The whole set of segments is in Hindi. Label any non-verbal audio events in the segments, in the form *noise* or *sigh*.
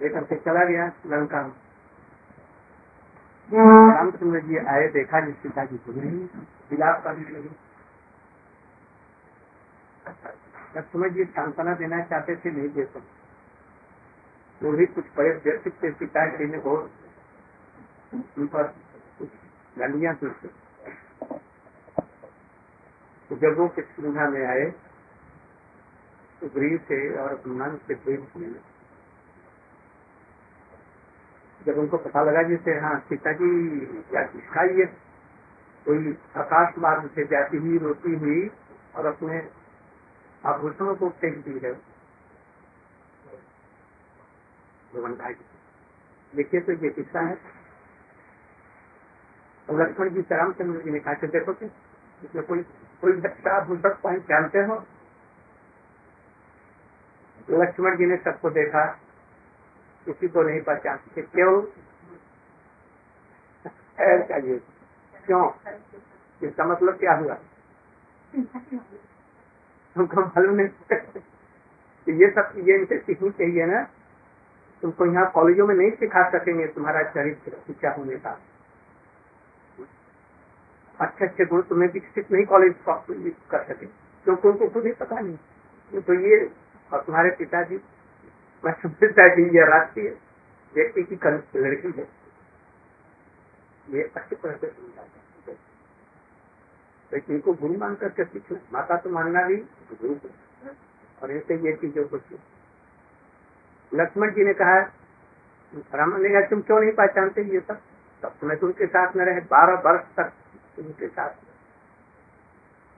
लेकर के चला गया लंका में रामचंद्र जी आए, देखा जिस पिताजी को नहीं विलाप करने लगे। लक्ष्मण जी सांत्वना देना चाहते थे, नहीं दे सकते। वो भी कुछ बड़े व्यक्ति थे पिताजी ने बहुत उन पर कुछ गालियाँ की तो जब वो किस सुविधा में आए तो गृह से और अपमान से प्रेम किए जब उनको पता लगा जैसे हाँ पिताजी क्या इसका ये कोई आकाश मार्ग से जाती हुई, रोती हुई और अपने आभूषणों को फेंक दी है। देखिए तो ये किस्सा है। और लक्ष्मण जी से रामचंद्र जी ने कहा देखो कि इसमें कोई कोई बच्चा आभूषण पहन जानते हो। लक्ष्मण जी ने सबको देखा। किसी को नहीं पहचानते क्यों? चाहिए क्यों? इसका मतलब क्या हुआ? तुमको मालूम नहीं? तो ये सब चीज़ें इनसे सीखनी चाहिए ना, तुमको यहाँ कॉलेजों में नहीं सिखा सकेंगे तुम्हारा चरित्र क्या होने का। अच्छे अच्छे गुण तुम्हें विकसित नहीं कॉलेज कर सके। क्योंकि उनको खुद ही पता नहीं। तो ये और तुम्हारे पिताजी मैं समझता कि यह राष्ट्रीय व्यक्ति की लड़की है। ये अच्छी तरह से समझा लेकिन इनको गुरु मान करके सीखना माता तो मानना भी गुरु को और ऐसे ये चीज़ों को लक्ष्मण जी ने कहा राम ने कहा, तुम क्यों नहीं पहचानते ये सब? तब तुम्हें तो उनके साथ में रहे बारह वर्ष तक उनके साथ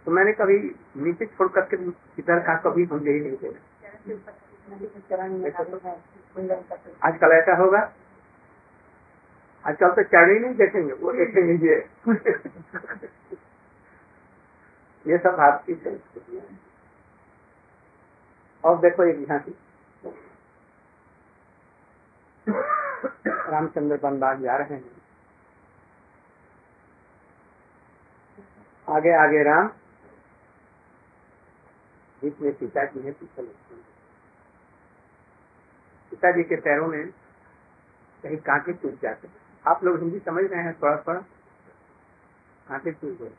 तो मैंने कभी नीचे छोड़ करके इधर का कभी हम ही नहीं देना आजकल ऐसा होगा। आजकल तो चढ़ ही नहीं देखेंगे, वो देखेंगे ये। *laughs* ये सब आपकी और देखो एक झांकी रामचंद्र बनबाग जा रहे हैं। आगे आगे राम। बीच में सीता जी है, पीछे पिताजी के पैरों में कहीं कांटे टूट जाते आप लोग हिंदी समझ रहे हैं थोड़ा थोड़ा? कांटे टूट गए।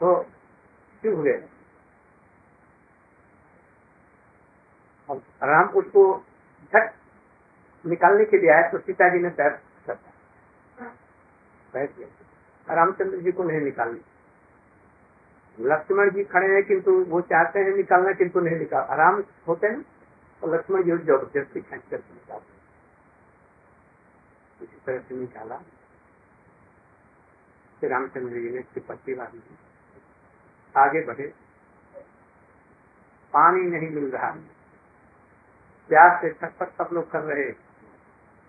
तो चुभ गए। राम उसको झट निकालने के लिए आया तो पिताजी ने पैर बैठ गया रामचंद्र जी को नहीं निकालनी। लक्ष्मण जी खड़े हैं, किंतु वो चाहते हैं निकालना, किंतु नहीं निकाल। आराम होते हैं, और लक्ष्मण जी ज़बरदस्ती खेच कर निकालते इसी तरह से निकाला। फिर रामचंद्र जी ने इसकी पट्टी बांधी। आगे बढ़े। पानी नहीं मिल रहा। प्यास से छटपट सब लोग कर रहे।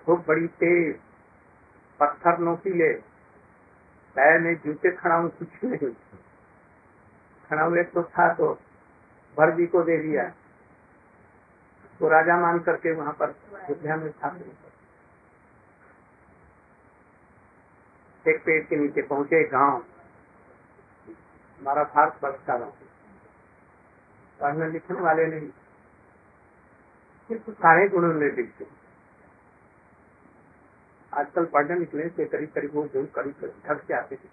खूब बड़ी तेज। पत्थर नोकीले पैर में जूते खड़ा हूँ, कुछ नहीं। हुए तो था तो भरजी को दे दिया। तो राजा मान करके वहाँ पर अयोध्या में स्थापित एक पेड़ के नीचे पहुँचे गाँव। हमारा भारत वर्ष का गाँव। पढ़ने लिखने वाले नहीं सिर्फ़ सारे गुणों में लिखते आजकल पढ़ने निकले से करीब करीब वो जो करीब ढक से आते थे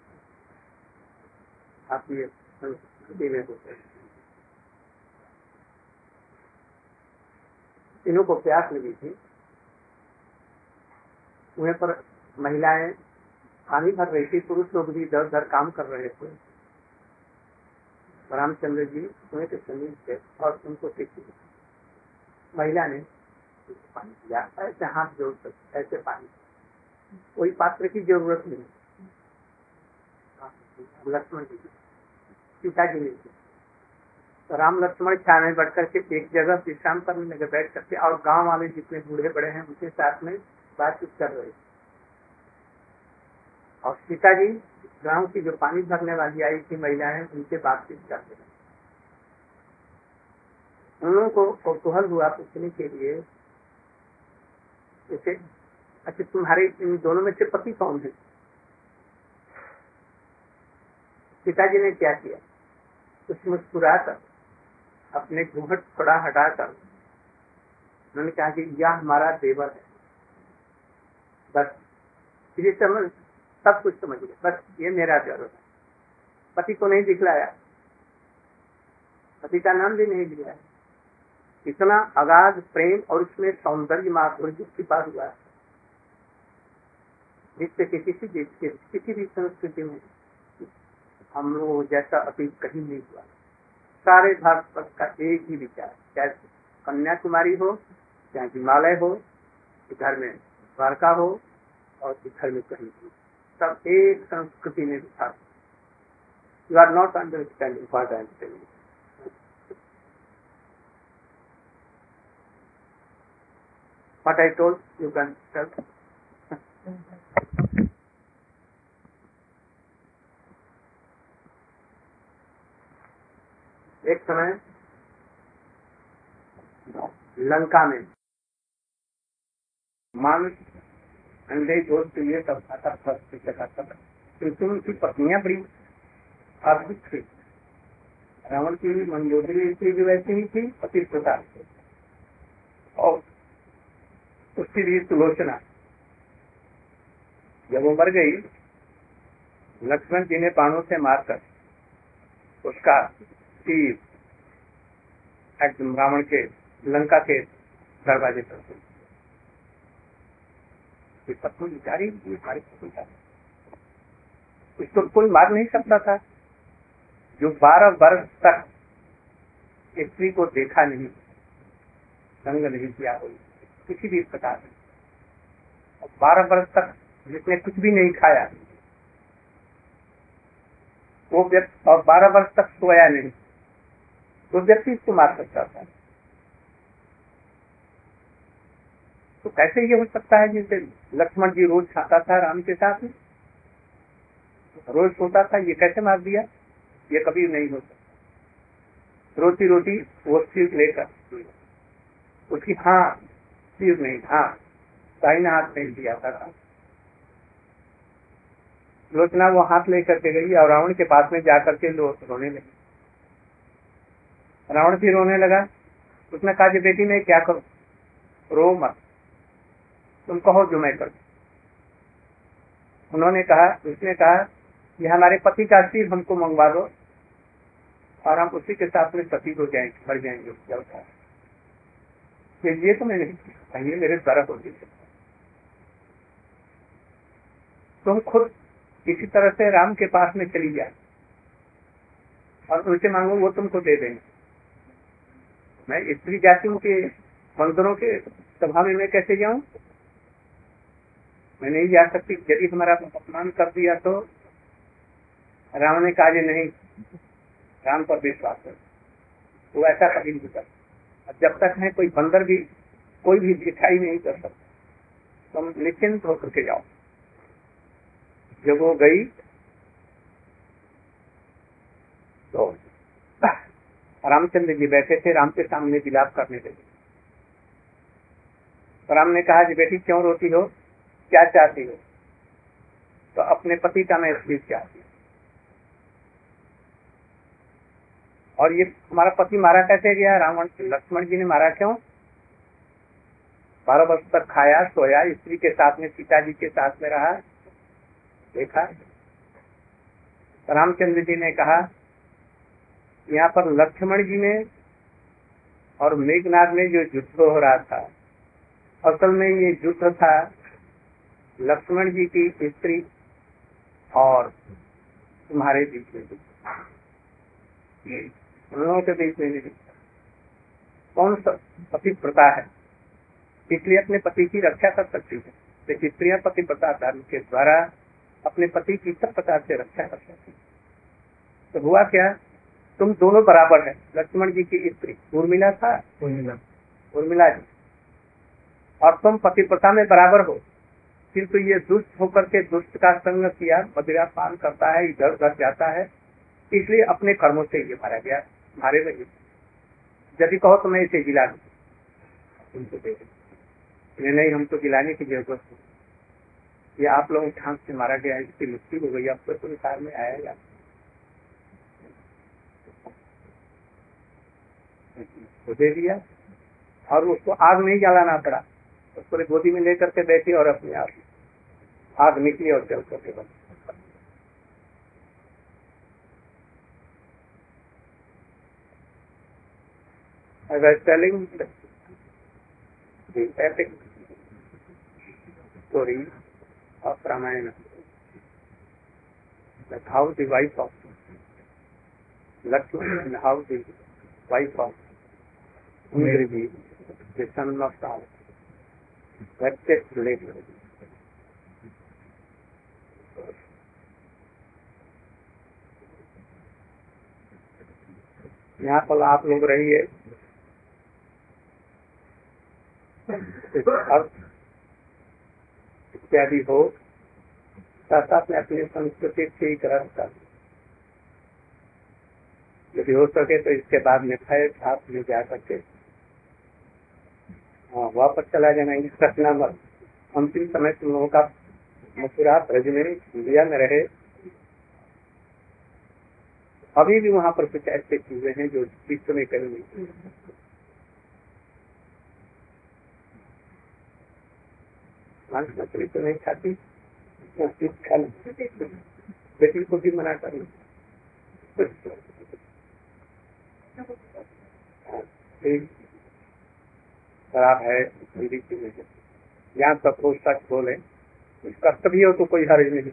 आप देने होते हैं। तीनों को प्यास लगी थी। उन्हें पर महिलाएँ पानी भर रही थी, पुरुष लोग भी इधर उधर काम कर रहे थे। रामचंद्र जी कुएँ के समीप थे और उनको देखी महिला ने पानी दिया ऐसे हाथ जोड़ सकते ऐसे पानी। कोई पात्र की ज़रूरत नहीं। लक्ष्मण जी। पिताजी ने तो राम लक्ष्मण छा में बढ़ करके एक जगह विश्राम करने लगे बैठ करके और गाँव वाले जितने बूढ़े बड़े हैं, उनके साथ में बातचीत कर रहे और पिताजी गाँव की जो पानी भरने वाली आई थी महिलाएँ, उनसे बातचीत करते रहे। उन लोगों को कौतूहल हुआ पूछने के लिए जैसे अच्छा तुम्हारे इन दोनों में से पति कौन है? पिताजी ने क्या किया? मुस्कुरा कर अपने घूंघट थोड़ा हटाकर, उन्होंने कहा कि यह हमारा देवर है। बस ये समझ, सब कुछ समझ गए। बस, ये मेरा देवर है। पति को नहीं दिखलाया। पति का नाम भी नहीं लिया इतना अगाध प्रेम और उसमें सौंदर्य माधुर्य छिपा हुआ है। जिससे किसी के किसी भी संस्कृति में हम लोग जैसा अभी कहीं नहीं हुआ। सारे भारत का एक ही विचार चाहे कन्याकुमारी हो चाहे हिमालय हो घर में द्वारका हो और इधर में कहीं भी। सब एक संस्कृति में विचार you are not understanding what What I told, you can tell. *laughs* एक समय लंका में। मान अंडे दोस्त ये सब खाता खाता। क्योंकि उनकी पत्नियाँ बड़ी अद्भुत थी। रावण की मंजूरी थी भी वैसी ही थी, पति प्रता और उसकी भी सुलोचना। जब वो मर गई, लक्ष्मण जी ने बाणों से मारकर उसका तीर एकदम रावण के, लंका के दरवाजे पर पत्नी बिचारी हमारी इसको कोई मार नहीं सकता था। जो बारह वर्ष तक स्त्री को देखा नहीं संग नहीं किया हुई किसी भी प्रकार और बारह वर्ष तक जिसने कुछ भी नहीं खाया, वो व्यक्ति और बारह वर्ष तक सोया नहीं। तो व्यक्ति इसको मार सकता था तो कैसे ये हो सकता है जैसे लक्ष्मण जी रोज खाता था राम के साथ में? रोज सोता था, ये कैसे मार दिया? ये कभी नहीं हो सकता। रोटी रोटी वो सिर लेकर। उसकी हाँ सिर नहीं हाँ दाहिना हाथ नहीं दिया था लोचना वो हाथ लेकर के गई और रावण के पास में जाकर के लोग रोने लगी। रावण भी रोने लगा। उसने कहा कि बेटी, मैं क्या करूँ? रो मत। तुम कहो जो मैं कर। उन्होंने कहा, उसने कहा कि हमारे पति का सिर हमको मंगवा दो और हम उसी के साथ में सती हो जाएँगे मर जाएँगे उसके ये तो मैं नहीं ये मेरे द्वारा है तुम खुद किसी तरह से राम के पास में चली जाए और उनसे मांगो, वो तुमको दे देंगे। मैं स्त्री जातियों के मंदिरों के सभा में मैं कैसे जाऊँ? मैं नहीं जा सकती। यदि हमारा अपमान कर दिया तो राम ने कहा नहीं, राम पर विश्वास कर वो ऐसा कभी नहीं कर जब तक है, कोई बंदर भी, कोई भी दिखाई नहीं कर सकता। तुम निश्चिंत होकर के जाओ। जब वो गई तो रामचंद्र जी बैठे थे, राम के सामने विलाप करने लगे। राम ने कहा, जी बेटी, क्यों रोती हो? क्या चाहती हो? तो अपने पति का मैं स्पीच चाहती और ये हमारा पति मारा कैसे गया? रावण, लक्ष्मण जी ने मारा क्यों? बारह वर्ष तक खाया, सोया, स्त्री के साथ में, पिताजी के साथ में रहा, देखा। रामचंद्र जी ने कहा यहाँ पर लक्ष्मण जी ने और मेघनाथ में जो युद्ध हो रहा था, असल में ये युद्ध था लक्ष्मण जी की स्त्री और तुम्हारे बीच में उन के बीच में कौन सा पति प्रता है? इसलिए अपने पति की रक्षा कर सकती है, लेकिन स्त्रियाँ पति प्रता धर्म के द्वारा अपने पति की सब प्रकार से रक्षा कर सकती तो हुआ क्या? तुम दोनों बराबर है। लक्ष्मण जी की स्त्री उर्मिला था? उर्मिला। उर्मिला जी। और तुम पति प्रथा में बराबर हो। किंतु ये दुष्ट होकर के दुष्ट का संग किया मदिरा पान करता है इधर उधर जाता है। इसलिए अपने कर्मों से ये मारा गया मारे लगे यदि कहो तो मैं इसे गिला दू। नहीं हमको गिलाने की ज़रूरत है। ये आप लोग ठांस से मारा गया इसकी मृत्यु हो गई आपको तो विचार में आएगा तो दे दिया। और उसको आग नहीं जलाना पड़ा। उसको गोदी में लेकर के बैठी और अपने आप आग निकली और जल करके one telling to story of Ramayan. How the wife of Lakshman how the wife of The son of later. यहाँ पर आप लोग रहिए। इत्यादि हो साथ साथ में अपनी संस्कृति ठीक रख कर यदि हो सके तो इसके बाद में खैर साथ में जा सके। हाँ वापस चला जाना घटना मत अंतिम समय तुम लोगों का मथुरा ब्रज में इंडिया में रहे। अभी भी वहाँ पर कुछ ऐसे चीज़ें हैं जो विश्व में कहीं नहीं। मछली तो नहीं खाती। बेटी को भी मना कर खराब है हिंदी की यहाँ तक वो सच बोले। उसका तभी हो तो कोई हर्ज नहीं।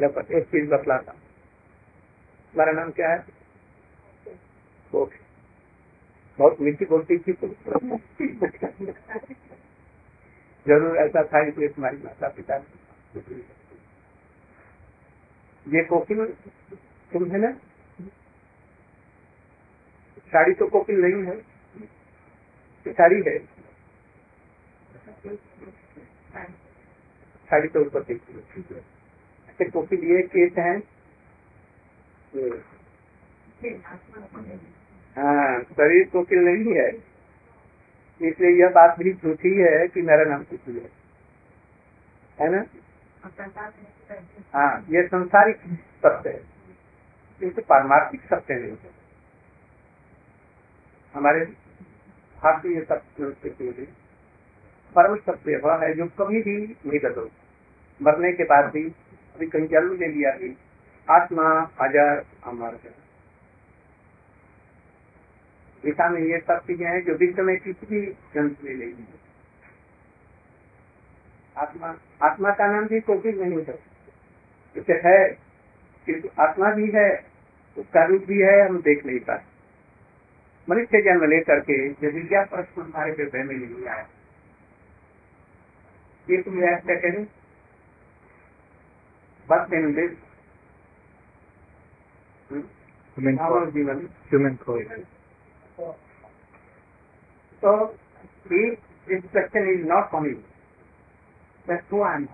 जब एक चीज़ बतलाता। हमारा नाम क्या है? बहुत मीठी बोलती थी तो। ज़रूर ऐसा था इसलिए तुम्हारी माता पिता। ये कोकिल, तुम है ना? साड़ी तो कोकिल नहीं है। साड़ी है। साड़ी तो ऊपर देखती ऐसे कोकिल ये केस है। हाँ शरीर कोकिल नहीं है। इसलिए यह बात भी झूठी है कि मेरा नाम कोकिल है। है ना? हाँ ये संसारिक सत्य है। ये तो पारमार्थिक सत्य नहीं है। हमारे भारतीय सत्य परम सत्य वह है जो कभी भी नहीं बदल। मरने के बाद भी अभी कहीं जन्म ले लिया भी, आत्मा अजर अमर है। गीता में ये सब चीज़ें हैं जो विश्व में किसी भी में नहीं है। आत्मा आत्मा का नाम भी कोई नहीं है। इसे है, किंतु आत्मा भी है, उसका रूप भी है, हम देख नहीं पाते। मनुष्य जन्म लेकर के जो विद्या परस्पर हमारे पे बह मिली हुई है। ये तुम यह ऐसा कह बस में जीवन ह्यूमन कोई तो instruction is not coming to I am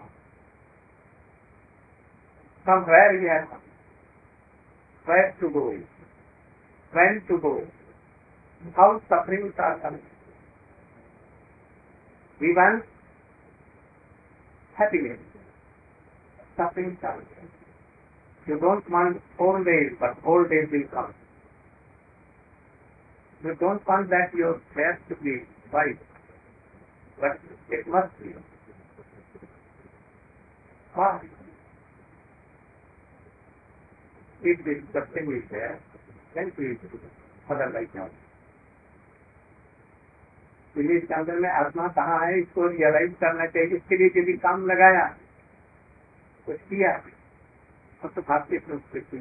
to go how sufferings are coming. We want happiness, suffering are You don't want old days, but old days will come. You don't want that your hair to be white, but it must be. Why? If this something is there, then please other like now. English के अंदर में आत्मा कहाँ है, इसको रियलाइज़ करना चाहिए, इसके लिए यदि काम लगाया, कुछ किया अब तो भारतीय संस्कृति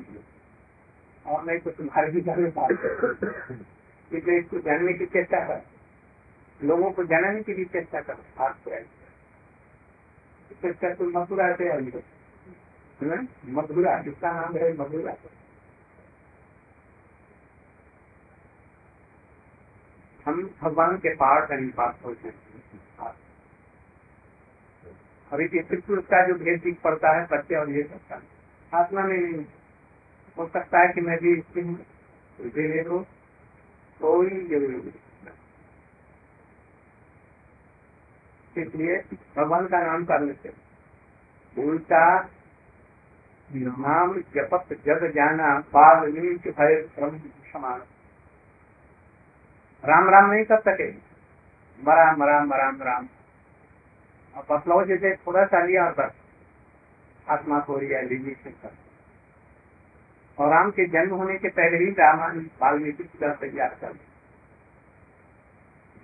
और नहीं तो तुम्हारे भी घर में बात इसलिए इसको जानने की चेष्टा कर। लोगों को जानने की भी चेष्टा कर आपको चेष्टा तो मथुरा से मधुरा जिसका नाम है मधुरा हम भगवान के पार का पास होते हैं अभी त्रिपुर का जो भेद दिख पड़ता है, सत्य और ये सकता है आत्मा में हो सकता है कि मैं भी इसकी हूँ तो कोई ज़रूरी नहीं। इसलिए भगवान का नाम करने से उल्टा नाम जपत जग जाना बाल नीच भय श्रम समान राम राम नहीं कर सके। राम राम राम राम और बतलाओ जैसे थोड़ा सा लिया और बस। आत्मा को रिया लीजिए कर और राम के जन्म होने के पहले ही रामायण वाल्मीकि तैयार कर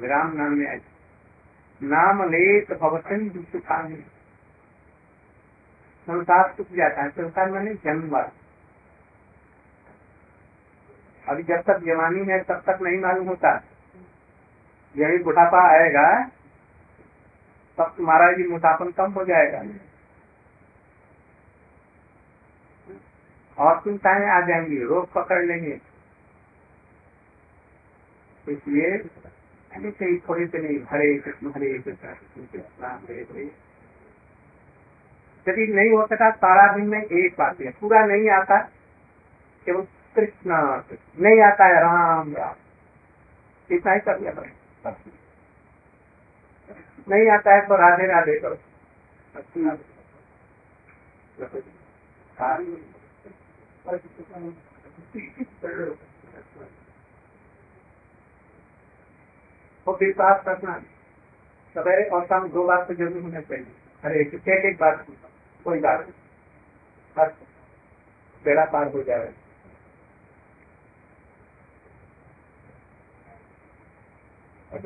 विराम नाम में नाम लेत भवसन सुखानी। संसार सुख जाता है, संसार मैंने जन्म वाला। अभी जब तक जवानी है, तब तक नहीं मालूम होता। यही बुढ़ापा आएगा, तब तुम्हारा भी मोटापन कम हो जाएगा। और चिंताएँ आ जाएँगी, रोग पकड़ लेंगे। इसलिए ऐसे ही थोड़ी से नहीं, हरे कृष्ण हरे कृष्ण यदि नहीं हो सका सारा दिन में एक बात है, पूरा नहीं आता, केवल कृष्ण, नहीं आता है, राम राम। इतना ही कर लिया नहीं आता है तो राधे राधे करो। वो विश्वास करना। सवेरे और शाम दो बार तो ज़रूर होने चाहिए। अरे, एक एक बार कोई बात बस, बेड़ा पार हो जाए no that this is how you do it. Himself is proud You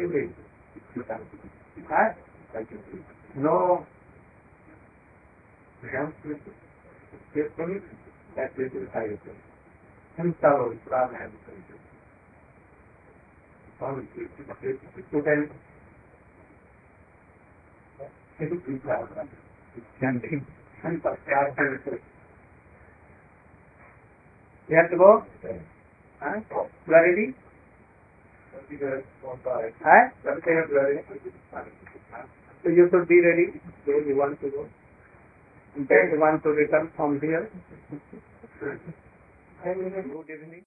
have to go? Huh? You are ready? Huh? So you should be ready. Those you want to go. They want to return from here. Good evening.